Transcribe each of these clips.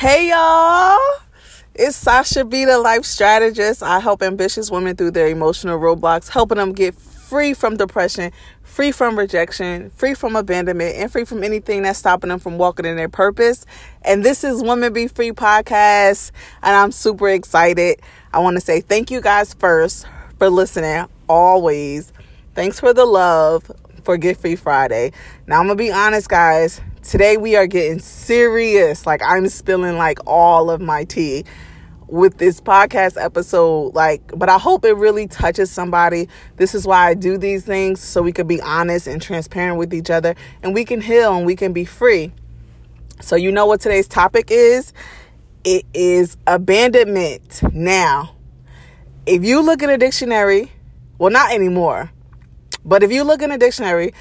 Hey y'all, it's Sasha B, the life strategist. I help ambitious women through their emotional roadblocks, helping them get free from depression, free from rejection, free from abandonment, and free from anything that's stopping them from walking in their purpose. And this is Women Be Free podcast, and I'm super excited. I want to say thank you guys first for listening always. Thanks for the love for Get Free Friday. Now, I'm going to be honest, guys. Today we are getting serious. Like, I'm spilling like all of my tea with this podcast episode like but i hope it really touches somebody. This is why i do these things so we can be honest and transparent with each other and we can heal and we can be free. So you know what today's topic is? It is abandonment. Now if you look in a dictionary well not anymore but if you look in a dictionary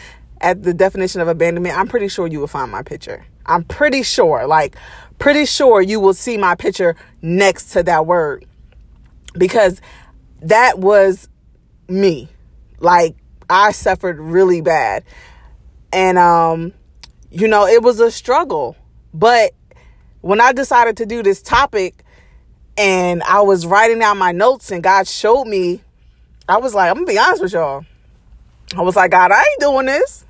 at the definition of abandonment i'm pretty sure you will find my picture i'm pretty sure like pretty sure you will see my picture next to that word because that was me. Like I suffered really bad. And um you know, it was a struggle. But when I decided to do this topic and I was writing down my notes and God showed me, I was like, I'm gonna be honest with y'all. I was like, God, I ain't doing this.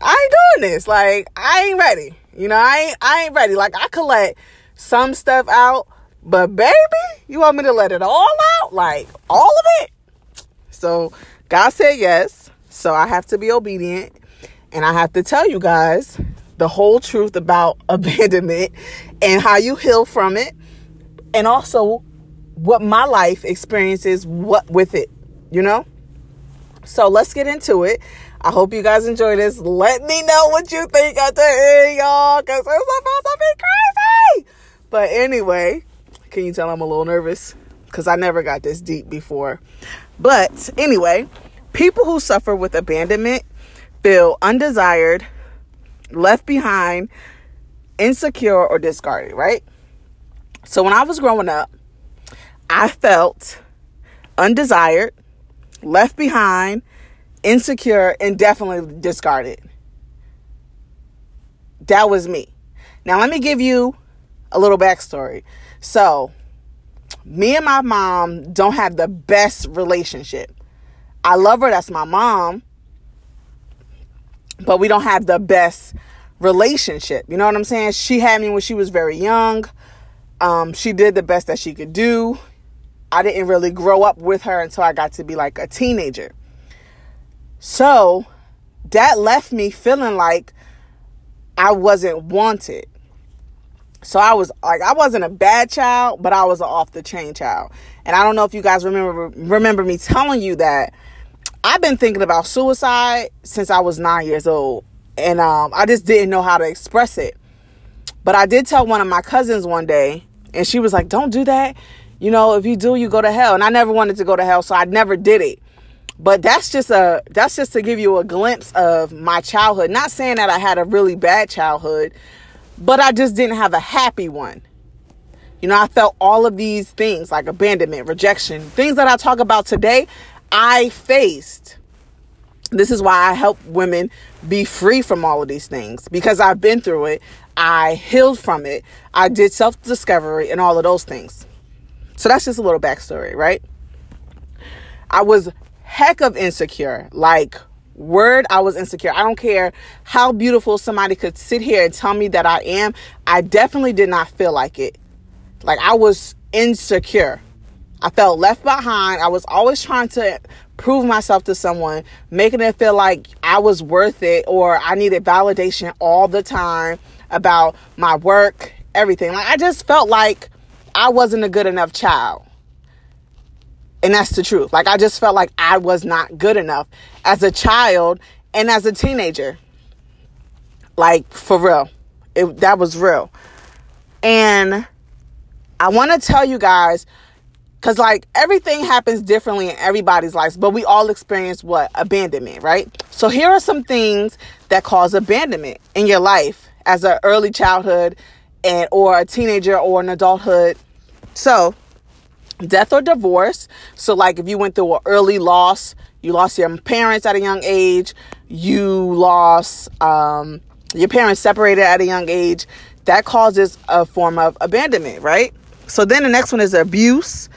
I ain't doing this. Like, I ain't ready. You know, I ain't I ain't ready. Like I could let some stuff out, but baby, you want me to let it all out? Like all of it? So God said yes. So I have to be obedient and I have to tell you guys the whole truth about abandonment and how you heal from it and also what my life experiences what with it, you know? So let's get into it. I hope you guys enjoy this. Let me know what you think at the end, y'all, because it's supposed to be crazy. But anyway, can you tell I'm a little nervous? Because I never got this deep before. But anyway, people who suffer with abandonment feel undesired, left behind, insecure, or discarded, right? So when I was growing up, I felt undesired, left behind, insecure, and definitely discarded. That was me. Now, let me give you a little backstory. So, me and my mom don't have the best relationship. I love her, that's my mom, but we don't have the best relationship. You know what I'm saying? She had me when she was very young. Um, she did the best that she could do. I didn't really grow up with her until I got to be like a teenager. So that left me feeling like I wasn't wanted. So I was like I wasn't a bad child, but I was an off the chain child. And I don't know if you guys remember remember me telling you that I've been thinking about suicide since I was 9 years old. And um, I just didn't know how to express it. But I did tell one of my cousins one day, and she was like, "Don't do that. You know, if you do, you go to hell." And I never wanted to go to hell, so I never did it but that's just a that's just to give you a glimpse of my childhood. Not saying that i had a really bad childhood but i just didn't have a happy one. You know i felt all of these things like abandonment rejection things that i talk about today i faced. This is why i help women be free from all of these things because i've been through it. I healed from it. I did self-discovery and all of those things. So that's just a little backstory right? I was heck of insecure. Like, word, I was insecure. I don't care how beautiful somebody could sit here and tell me that I am. I definitely did not feel like it. Like, I was insecure. I felt left behind. I was always trying to prove myself to someone, making it feel like I was worth it or I needed validation all the time about my work, everything. Like, I just felt like I wasn't a good enough child. And that's the truth. Like, I just felt like I was not good enough as a child and as a teenager. Like, for real. It, that was real. And I want to tell you guys, because, like, everything happens differently in everybody's lives, but we all experience what? Abandonment, right? So, here are some things that cause abandonment in your life as an early childhood and or a teenager or an adulthood. So, death or divorce. So, like if you went through an early loss, you lost your parents at a young age, you lost um, your parents separated at a young age. that causes a form of abandonment, right? So then the next one is abuse.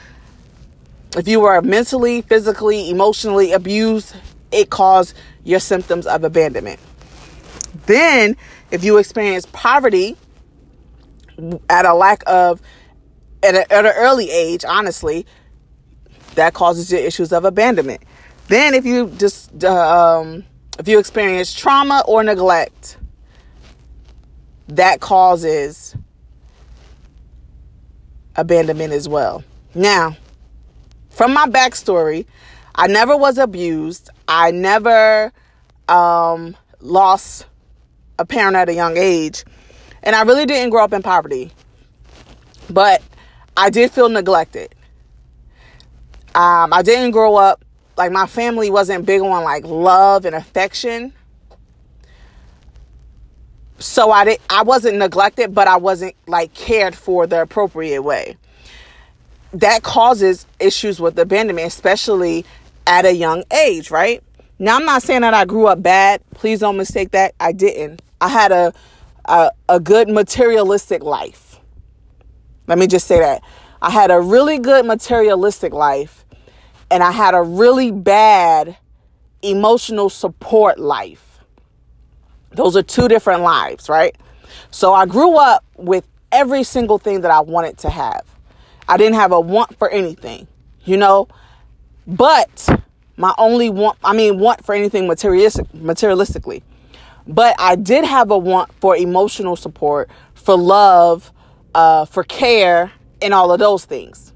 If you were mentally, physically, emotionally abused, it caused your symptoms of abandonment. Then, if you experience poverty at a lack of, at, a, at an early age, honestly, that causes your issues of abandonment. Then, if you just, uh, um, if you experience trauma or neglect, that causes abandonment as well. Now, from my backstory, I never was abused. I never um, lost a parent at a young age. And I really didn't grow up in poverty. But I did feel neglected. Um, I didn't grow up, like, my family wasn't big on, like, love and affection. So I did I wasn't neglected, but I wasn't like cared for the appropriate way. That causes issues with abandonment, especially at a young age, right? Now I'm not saying that I grew up bad. Please don't mistake that. I didn't. I had a a, a good materialistic life. Let me just say that. I had a really good materialistic life and I had a really bad emotional support life. Those are two different lives, right? So I grew up with every single thing that I wanted to have. I didn't have a want for anything, you know? But my only want, I mean, want for anything materialistic, materialistically. But I did have a want for emotional support, for love, uh, for care, and all of those things.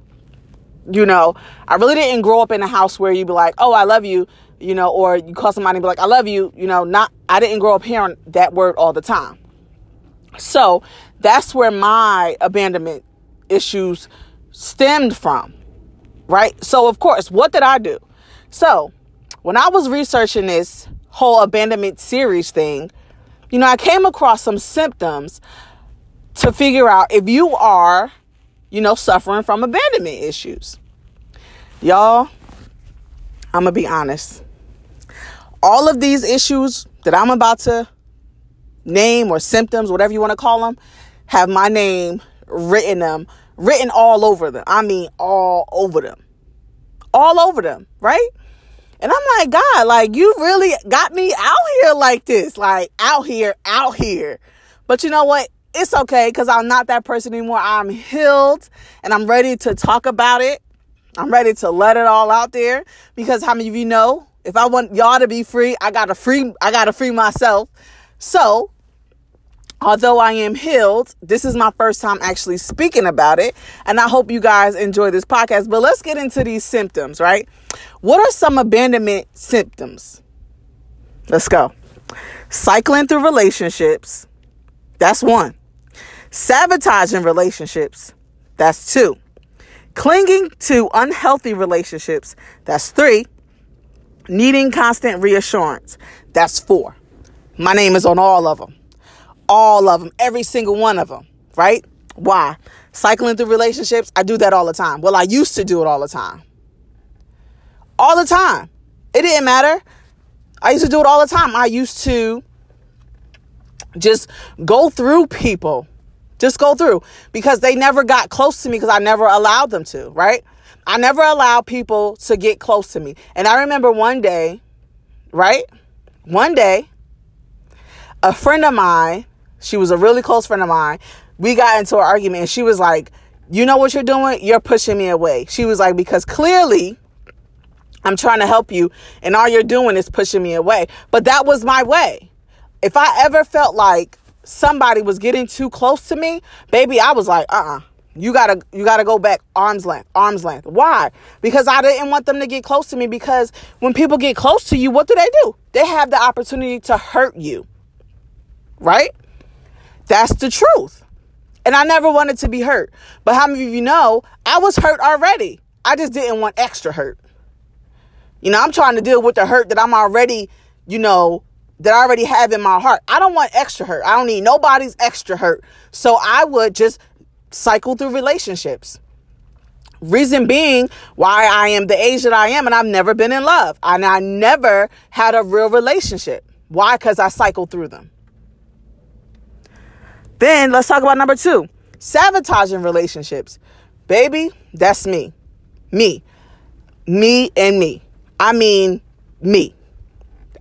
You know, I really didn't grow up in a house where you'd be like, oh, I love you, you know, or you call somebody and be like, I love you, you know, not, I didn't grow up hearing that word all the time. So that's where my abandonment issues stemmed from, right? So, of course, what did I do? So, when I was researching this whole abandonment series thing, you know, I came across some symptoms to figure out if you are, you know, suffering from abandonment issues. Y'all, I'm going to be honest. All of these issues that I'm about to name or symptoms, whatever you want to call them, have my name written them, written all over them. I mean, all over them. All over them, right? And I'm like, God, like, you really got me out here like this, like, out here, out here. But you know what? It's okay because I'm not that person anymore. I'm healed and I'm ready to talk about it. I'm ready to let it all out there because how many of you know if I want y'all to be free, I gotta free, I gotta free myself. So although I am healed, this is my first time actually speaking about it. And I hope you guys enjoy this podcast. But let's get into these symptoms, right? What are some abandonment symptoms? Let's go. Cycling through relationships. That's one. Sabotaging relationships. That's two. Clinging to unhealthy relationships. That's three. Needing constant reassurance. That's four. My name is on all of them all of them, every single one of them, right? Why? Cycling through relationships, I do that all the time. Well, I used to do it all the time. All the time. It didn't matter. I used to do it all the time. I used to just go through people. Just go through because they never got close to me because I never allowed them to, right? I never allowed people to get close to me. And I remember one day, right? One day, a friend of mine she was a really close friend of mine. We got into an argument and she was like, You know what you're doing? You're pushing me away. She was like, Because clearly I'm trying to help you and all you're doing is pushing me away. But that was my way. If I ever felt like somebody was getting too close to me, baby, I was like, uh uh-uh. uh you gotta you gotta go back arm's length arm's length why because i didn't want them to get close to me because when people get close to you what do they do they have the opportunity to hurt you right that's the truth. And I never wanted to be hurt. But how many of you know I was hurt already? I just didn't want extra hurt. You know, I'm trying to deal with the hurt that I'm already, you know, that I already have in my heart. I don't want extra hurt. I don't need nobody's extra hurt. So I would just cycle through relationships. Reason being why I am the age that I am and I've never been in love. And I never had a real relationship. Why? Because I cycled through them. Then let's talk about number two sabotaging relationships. Baby, that's me. Me. Me and me. I mean, me.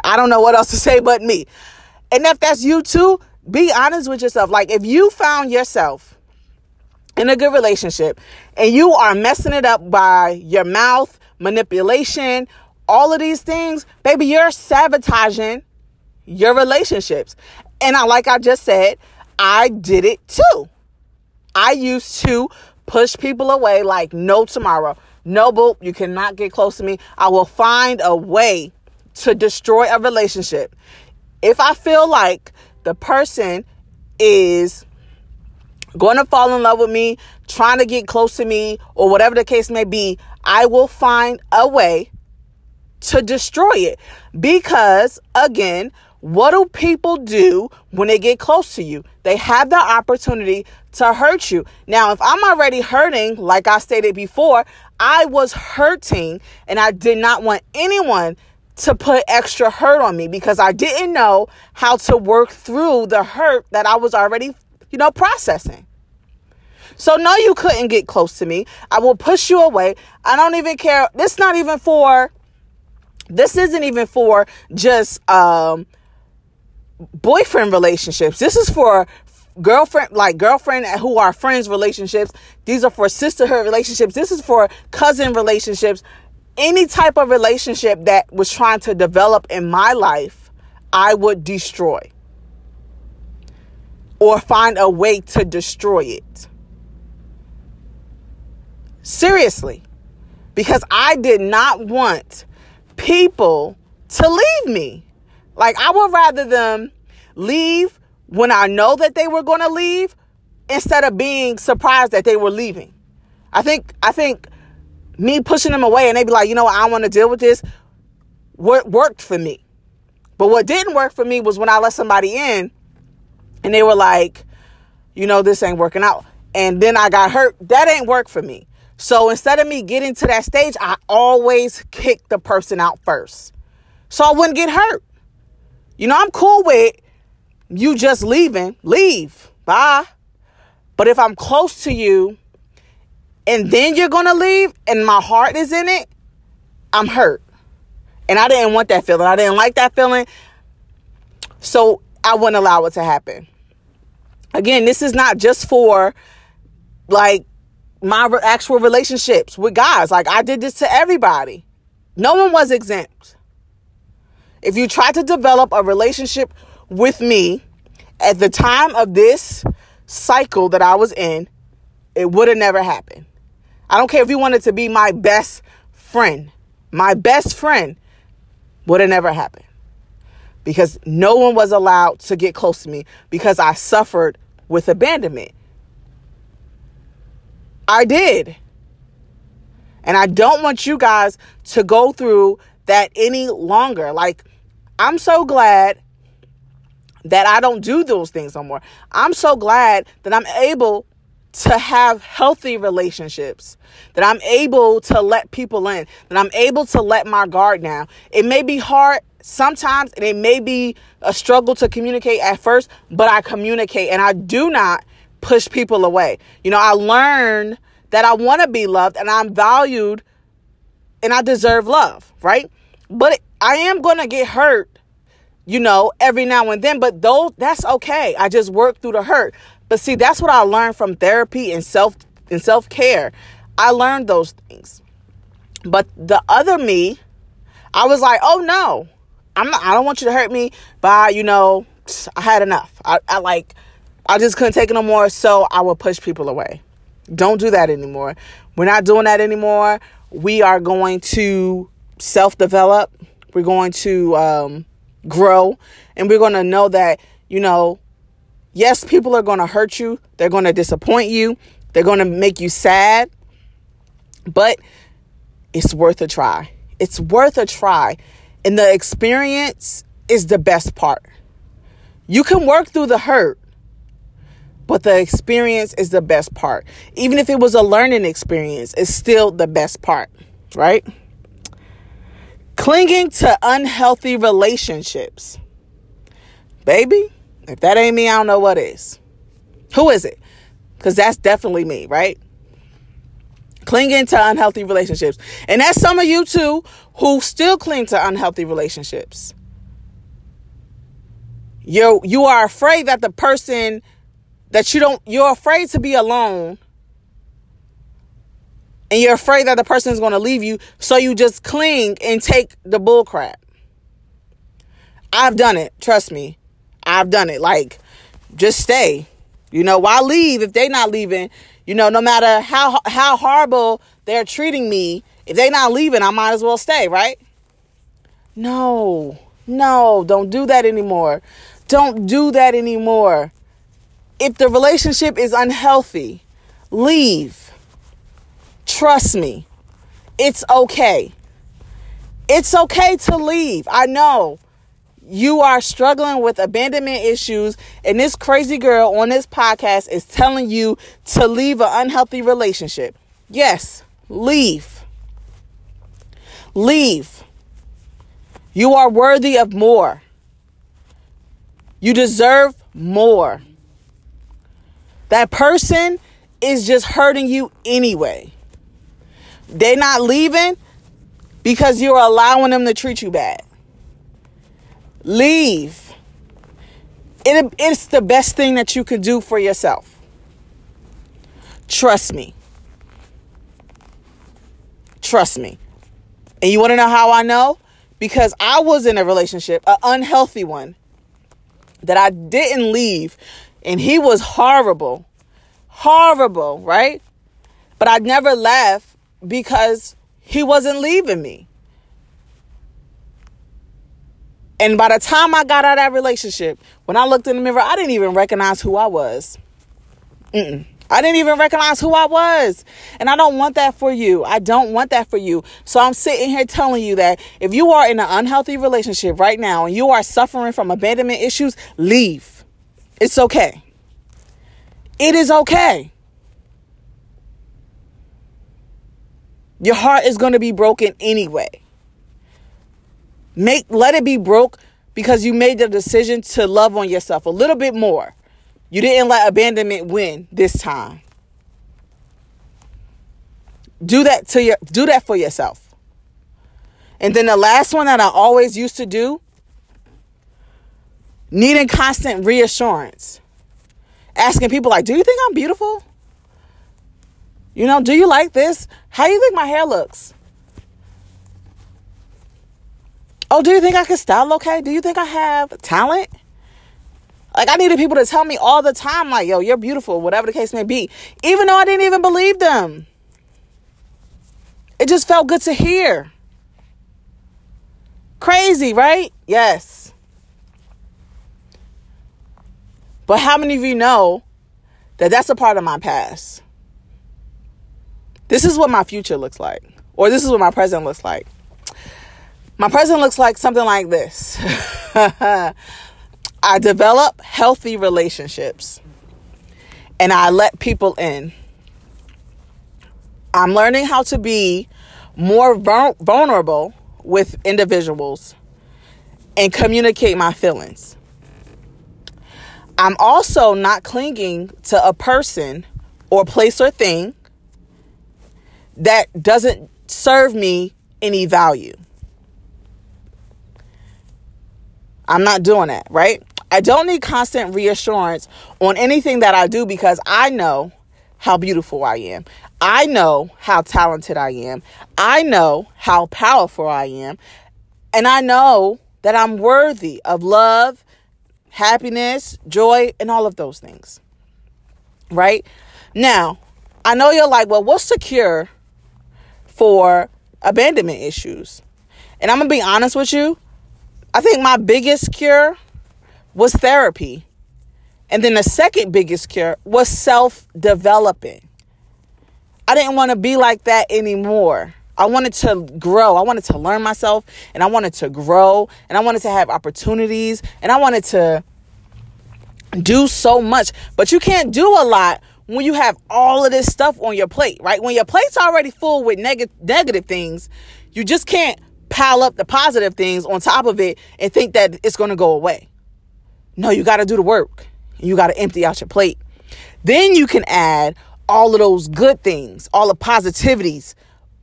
I don't know what else to say but me. And if that's you too, be honest with yourself. Like if you found yourself in a good relationship and you are messing it up by your mouth, manipulation, all of these things, baby, you're sabotaging your relationships. And I like I just said, I did it too. I used to push people away like no tomorrow. No, boop, you cannot get close to me. I will find a way to destroy a relationship. If I feel like the person is going to fall in love with me, trying to get close to me, or whatever the case may be, I will find a way to destroy it. Because, again, what do people do when they get close to you? They have the opportunity to hurt you. Now, if I'm already hurting, like I stated before, I was hurting and I did not want anyone to put extra hurt on me because I didn't know how to work through the hurt that I was already, you know, processing. So no, you couldn't get close to me. I will push you away. I don't even care. This not even for this isn't even for just um boyfriend relationships. This is for girlfriend like girlfriend who are friends relationships. These are for sisterhood relationships. This is for cousin relationships any type of relationship that was trying to develop in my life, I would destroy or find a way to destroy it. Seriously. Because I did not want people to leave me. Like, I would rather them leave when I know that they were going to leave instead of being surprised that they were leaving. I think, I think me pushing them away and they'd be like, you know what, I want to deal with this, what worked for me. But what didn't work for me was when I let somebody in and they were like, you know, this ain't working out. And then I got hurt. That ain't work for me. So instead of me getting to that stage, I always kick the person out first. So I wouldn't get hurt. You know, I'm cool with you just leaving. Leave. Bye. But if I'm close to you and then you're gonna leave and my heart is in it, I'm hurt. And I didn't want that feeling. I didn't like that feeling. So I wouldn't allow it to happen. Again, this is not just for like my actual relationships with guys. Like I did this to everybody. No one was exempt. If you try to develop a relationship with me at the time of this cycle that I was in, it would have never happened. I don't care if you wanted to be my best friend. My best friend would have never happened. Because no one was allowed to get close to me because I suffered with abandonment. I did. And I don't want you guys to go through that any longer. Like, I'm so glad that I don't do those things no more. I'm so glad that I'm able to have healthy relationships, that I'm able to let people in, that I'm able to let my guard down. It may be hard sometimes and it may be a struggle to communicate at first, but I communicate and I do not push people away. You know, I learn that I want to be loved and I'm valued and I deserve love, right? But I am going to get hurt, you know, every now and then, but though that's okay. I just work through the hurt. But see, that's what I learned from therapy and self and self-care. I learned those things. But the other me, I was like, "Oh no. I'm not I don't want you to hurt me by, you know, I had enough. I, I like I just couldn't take it no more, so I would push people away. Don't do that anymore. We're not doing that anymore. We are going to self-develop. We're going to um, grow, and we're going to know that you know Yes, people are going to hurt you, they're going to disappoint you, they're going to make you sad, but it's worth a try. It's worth a try. And the experience is the best part. You can work through the hurt, but the experience is the best part. Even if it was a learning experience, it's still the best part, right? Clinging to unhealthy relationships. Baby, if that ain't me, I don't know what is. Who is it? Because that's definitely me, right? Clinging to unhealthy relationships. And that's some of you too who still cling to unhealthy relationships. You you are afraid that the person that you don't you're afraid to be alone and you're afraid that the person is going to leave you so you just cling and take the bull crap i've done it trust me i've done it. Like just stay. You know why leave if they not leaving? You know no matter how how horrible they're treating me if they not leaving i might as well stay right? No. No. Don't do that anymore. Don't do that anymore. If the relationship is unhealthy leave. Trust me, it's okay. It's okay to leave. I know you are struggling with abandonment issues, and this crazy girl on this podcast is telling you to leave an unhealthy relationship. Yes, leave. Leave. You are worthy of more. You deserve more. That person is just hurting you anyway. They're not leaving because you're allowing them to treat you bad. Leave. It, it's the best thing that you can do for yourself. Trust me. Trust me. And you want to know how I know? Because I was in a relationship, an unhealthy one, that I didn't leave. And he was horrible. Horrible, right? But I never left because he wasn't leaving me. And by the time I got out of that relationship, when I looked in the mirror, I didn't even recognize who I was. Mm-mm. I didn't even recognize who I was. And I don't want that for you. I don't want that for you. So I'm sitting here telling you that if you are in an unhealthy relationship right now and you are suffering from abandonment issues, leave. It's okay. It is okay. Your heart is going to be broken anyway. Make let it be broke because you made the decision to love on yourself a little bit more. You didn't let abandonment win this time. Do that to your do that for yourself. And then the last one that I always used to do, needing constant reassurance. Asking people like, "Do you think I'm beautiful?" You know, do you like this? How do you think my hair looks? Oh, do you think I can style okay? Do you think I have talent? Like I needed people to tell me all the time, like, yo, you're beautiful, whatever the case may be. Even though I didn't even believe them. It just felt good to hear. Crazy, right? Yes. But how many of you know that that's a part of my past? this is what my future looks like, or this is what my present looks like. My present looks like something like this I develop healthy relationships and I let people in. I'm learning how to be more vulnerable with individuals and communicate my feelings. I'm also not clinging to a person or place or thing that doesn't serve me any value. I'm not doing that, right? I don't need constant reassurance on anything that I do because I know how beautiful I am. I know how talented I am. I know how powerful I am. And I know that I'm worthy of love, happiness, joy, and all of those things. Right? Now, I know you're like, well, what's secure for abandonment issues. And I'm going to be honest with you. I think my biggest cure was therapy. And then the second biggest cure was self developing. I didn't want to be like that anymore. I wanted to grow. I wanted to learn myself and I wanted to grow and I wanted to have opportunities and I wanted to do so much. But you can't do a lot when you have all of this stuff on your plate, right? When your plate's already full with neg- negative things, you just can't pile up the positive things on top of it and think that it's going to go away. No, you got to do the work. You got to empty out your plate. Then you can add all of those good things, all the positivities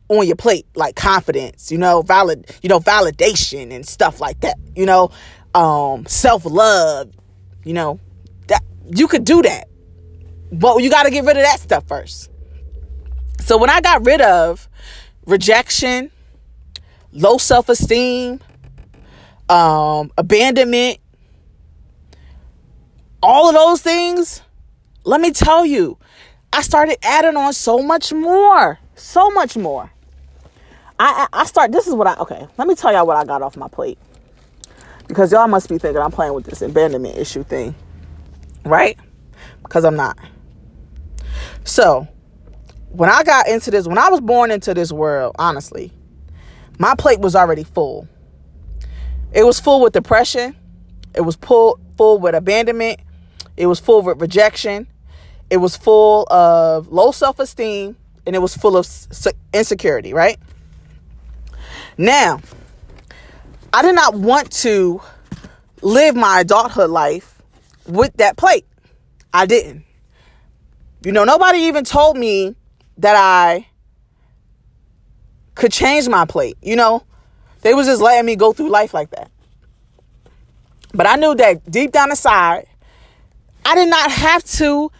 on your plate, like confidence, you know, valid, you know, validation and stuff like that, you know, um, self-love, you know, that you could do that. But you got to get rid of that stuff first. So when I got rid of rejection, low self-esteem, um, abandonment, all of those things, let me tell you, I started adding on so much more, so much more. I I start. This is what I okay. Let me tell y'all what I got off my plate because y'all must be thinking I'm playing with this abandonment issue thing, right? Because I'm not. So when I got into this, when I was born into this world, honestly, my plate was already full. It was full with depression. It was full full with abandonment. It was full with rejection. It was full of low self esteem, and it was full of insecurity. Right now, I did not want to live my adulthood life with that plate. I didn't. You know, nobody even told me that I could change my plate. You know, they was just letting me go through life like that. But I knew that deep down inside, I did not have to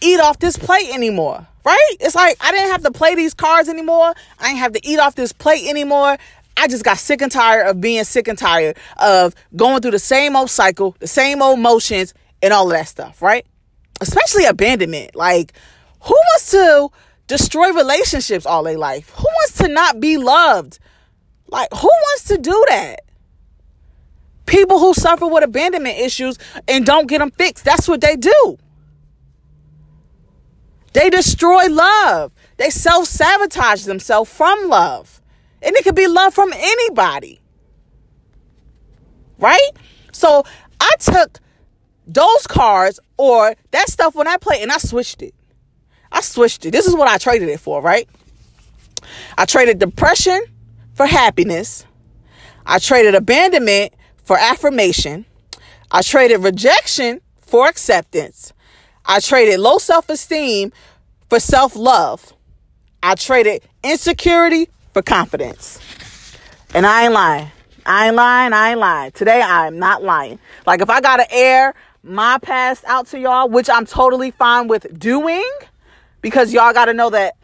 eat off this plate anymore. Right? It's like I didn't have to play these cards anymore. I didn't have to eat off this plate anymore. I just got sick and tired of being sick and tired of going through the same old cycle, the same old motions, and all of that stuff, right? Especially abandonment. Like, who wants to destroy relationships all their life? Who wants to not be loved? Like, who wants to do that? People who suffer with abandonment issues and don't get them fixed. That's what they do. They destroy love. They self sabotage themselves from love. And it could be love from anybody. Right? So I took those cards or that stuff when I played and I switched it. I switched it. This is what I traded it for, right? I traded depression for happiness. I traded abandonment for affirmation. I traded rejection for acceptance. I traded low self esteem for self love. I traded insecurity for confidence. And I ain't lying. I ain't lying. I ain't lying. Today I'm not lying. Like if I gotta air my past out to y'all, which I'm totally fine with doing, because y'all gotta know that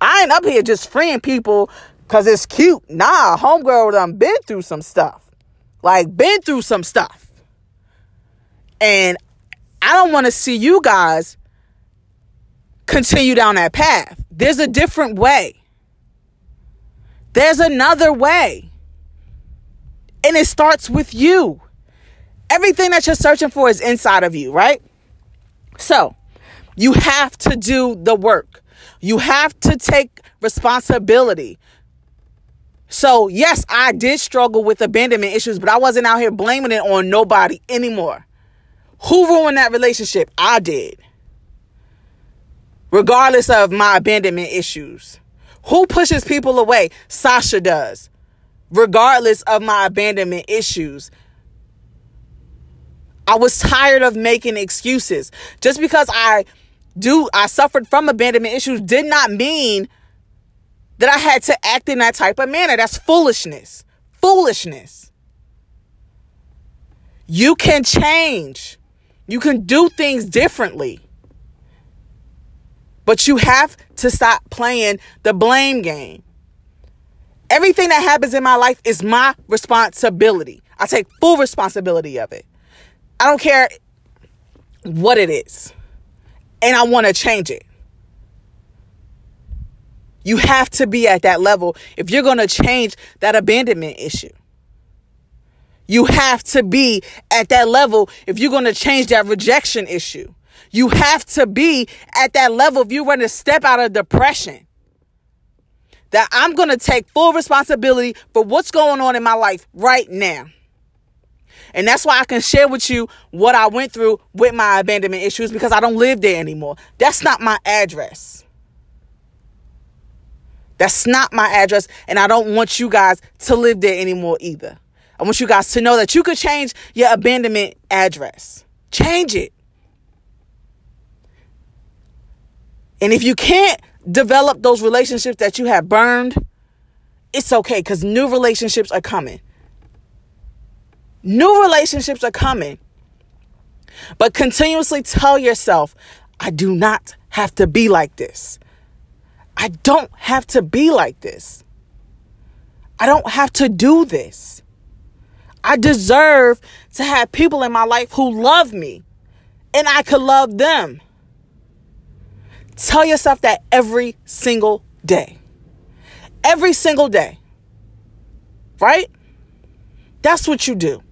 I ain't up here just freeing people because it's cute. Nah, homegirl done been through some stuff. Like been through some stuff. And I don't want to see you guys continue down that path. There's a different way. There's another way. And it starts with you. Everything that you're searching for is inside of you, right? So, you have to do the work. You have to take responsibility. So, yes, I did struggle with abandonment issues, but I wasn't out here blaming it on nobody anymore. Who ruined that relationship? I did. Regardless of my abandonment issues. Who pushes people away? Sasha does. Regardless of my abandonment issues. I was tired of making excuses. Just because I do I suffered from abandonment issues did not mean that I had to act in that type of manner. That's foolishness. Foolishness. You can change. You can do things differently. But you have to stop playing the blame game. Everything that happens in my life is my responsibility. I take full responsibility of it. I don't care what it is. And I want to change it. You have to be at that level if you're going to change that abandonment issue. You have to be at that level if you're going to change that rejection issue. You have to be at that level if you want to step out of depression. That I'm going to take full responsibility for what's going on in my life right now. And that's why I can share with you what I went through with my abandonment issues because I don't live there anymore. That's not my address. That's not my address. And I don't want you guys to live there anymore either. I want you guys to know that you could change your abandonment address. Change it. And if you can't develop those relationships that you have burned, it's okay because new relationships are coming. New relationships are coming. But continuously tell yourself, I do not have to be like this. I don't have to be like this. I don't have to do this. I deserve to have people in my life who love me and I could love them. Tell yourself that every single day. Every single day. Right? That's what you do.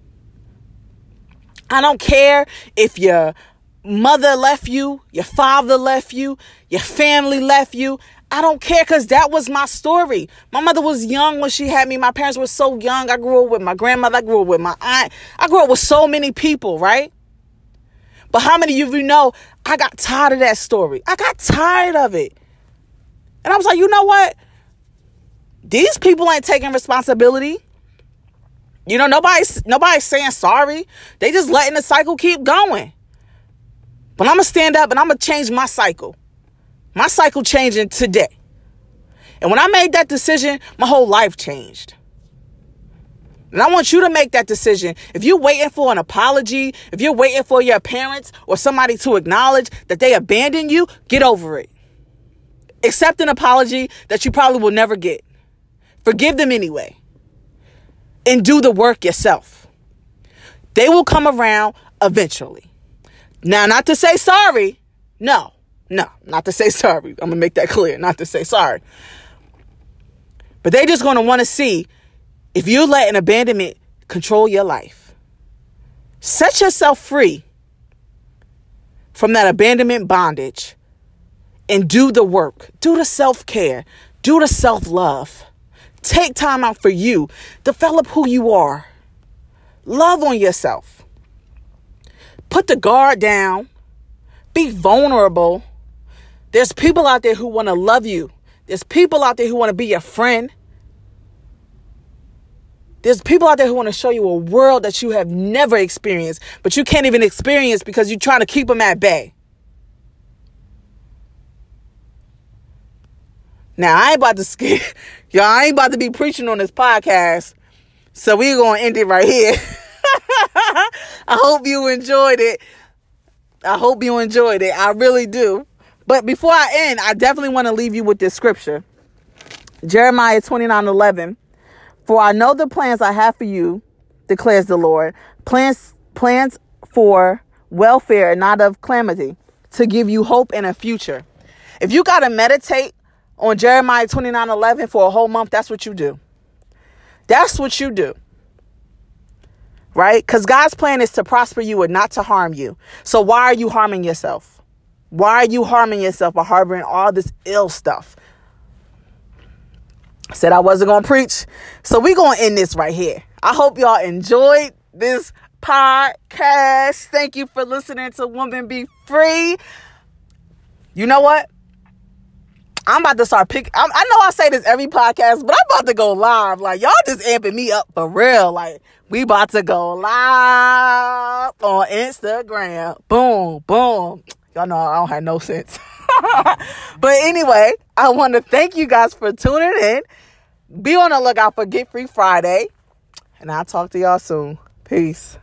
I don't care if your mother left you, your father left you, your family left you. I don't care because that was my story. My mother was young when she had me. My parents were so young. I grew up with my grandmother. I grew up with my aunt. I grew up with so many people, right? But how many of you know I got tired of that story? I got tired of it. And I was like, you know what? These people ain't taking responsibility. You know, nobody's nobody's saying sorry. They just letting the cycle keep going. But I'm gonna stand up and I'm gonna change my cycle. My cycle changing today. And when I made that decision, my whole life changed. And I want you to make that decision. If you're waiting for an apology, if you're waiting for your parents or somebody to acknowledge that they abandoned you, get over it. Accept an apology that you probably will never get. Forgive them anyway. And do the work yourself. They will come around eventually. Now, not to say sorry. No, no, not to say sorry. I'm going to make that clear. Not to say sorry. But they're just going to want to see if you let an abandonment control your life, set yourself free from that abandonment bondage and do the work, do the self care, do the self love. Take time out for you, develop who you are, love on yourself, put the guard down, be vulnerable. There's people out there who want to love you. There's people out there who want to be your friend. There's people out there who want to show you a world that you have never experienced, but you can't even experience because you're trying to keep them at bay. Now, I ain't about to skip. Y'all, I ain't about to be preaching on this podcast. So we're going to end it right here. I hope you enjoyed it. I hope you enjoyed it. I really do. But before I end, I definitely want to leave you with this scripture Jeremiah 29 11. For I know the plans I have for you, declares the Lord. Plans, plans for welfare and not of calamity, to give you hope and a future. If you got to meditate on Jeremiah 29 11 for a whole month, that's what you do. That's what you do. Right? Because God's plan is to prosper you and not to harm you. So why are you harming yourself? Why are you harming yourself by harboring all this ill stuff? Said I wasn't going to preach. So we're going to end this right here. I hope y'all enjoyed this podcast. Thank you for listening to Woman Be Free. You know what? I'm about to start picking. I know I say this every podcast, but I'm about to go live. Like, y'all just amping me up for real. Like, we about to go live on Instagram. Boom, boom. Y'all know I don't have no sense. but anyway, I want to thank you guys for tuning in. Be on the lookout for Get Free Friday. And I'll talk to y'all soon. Peace.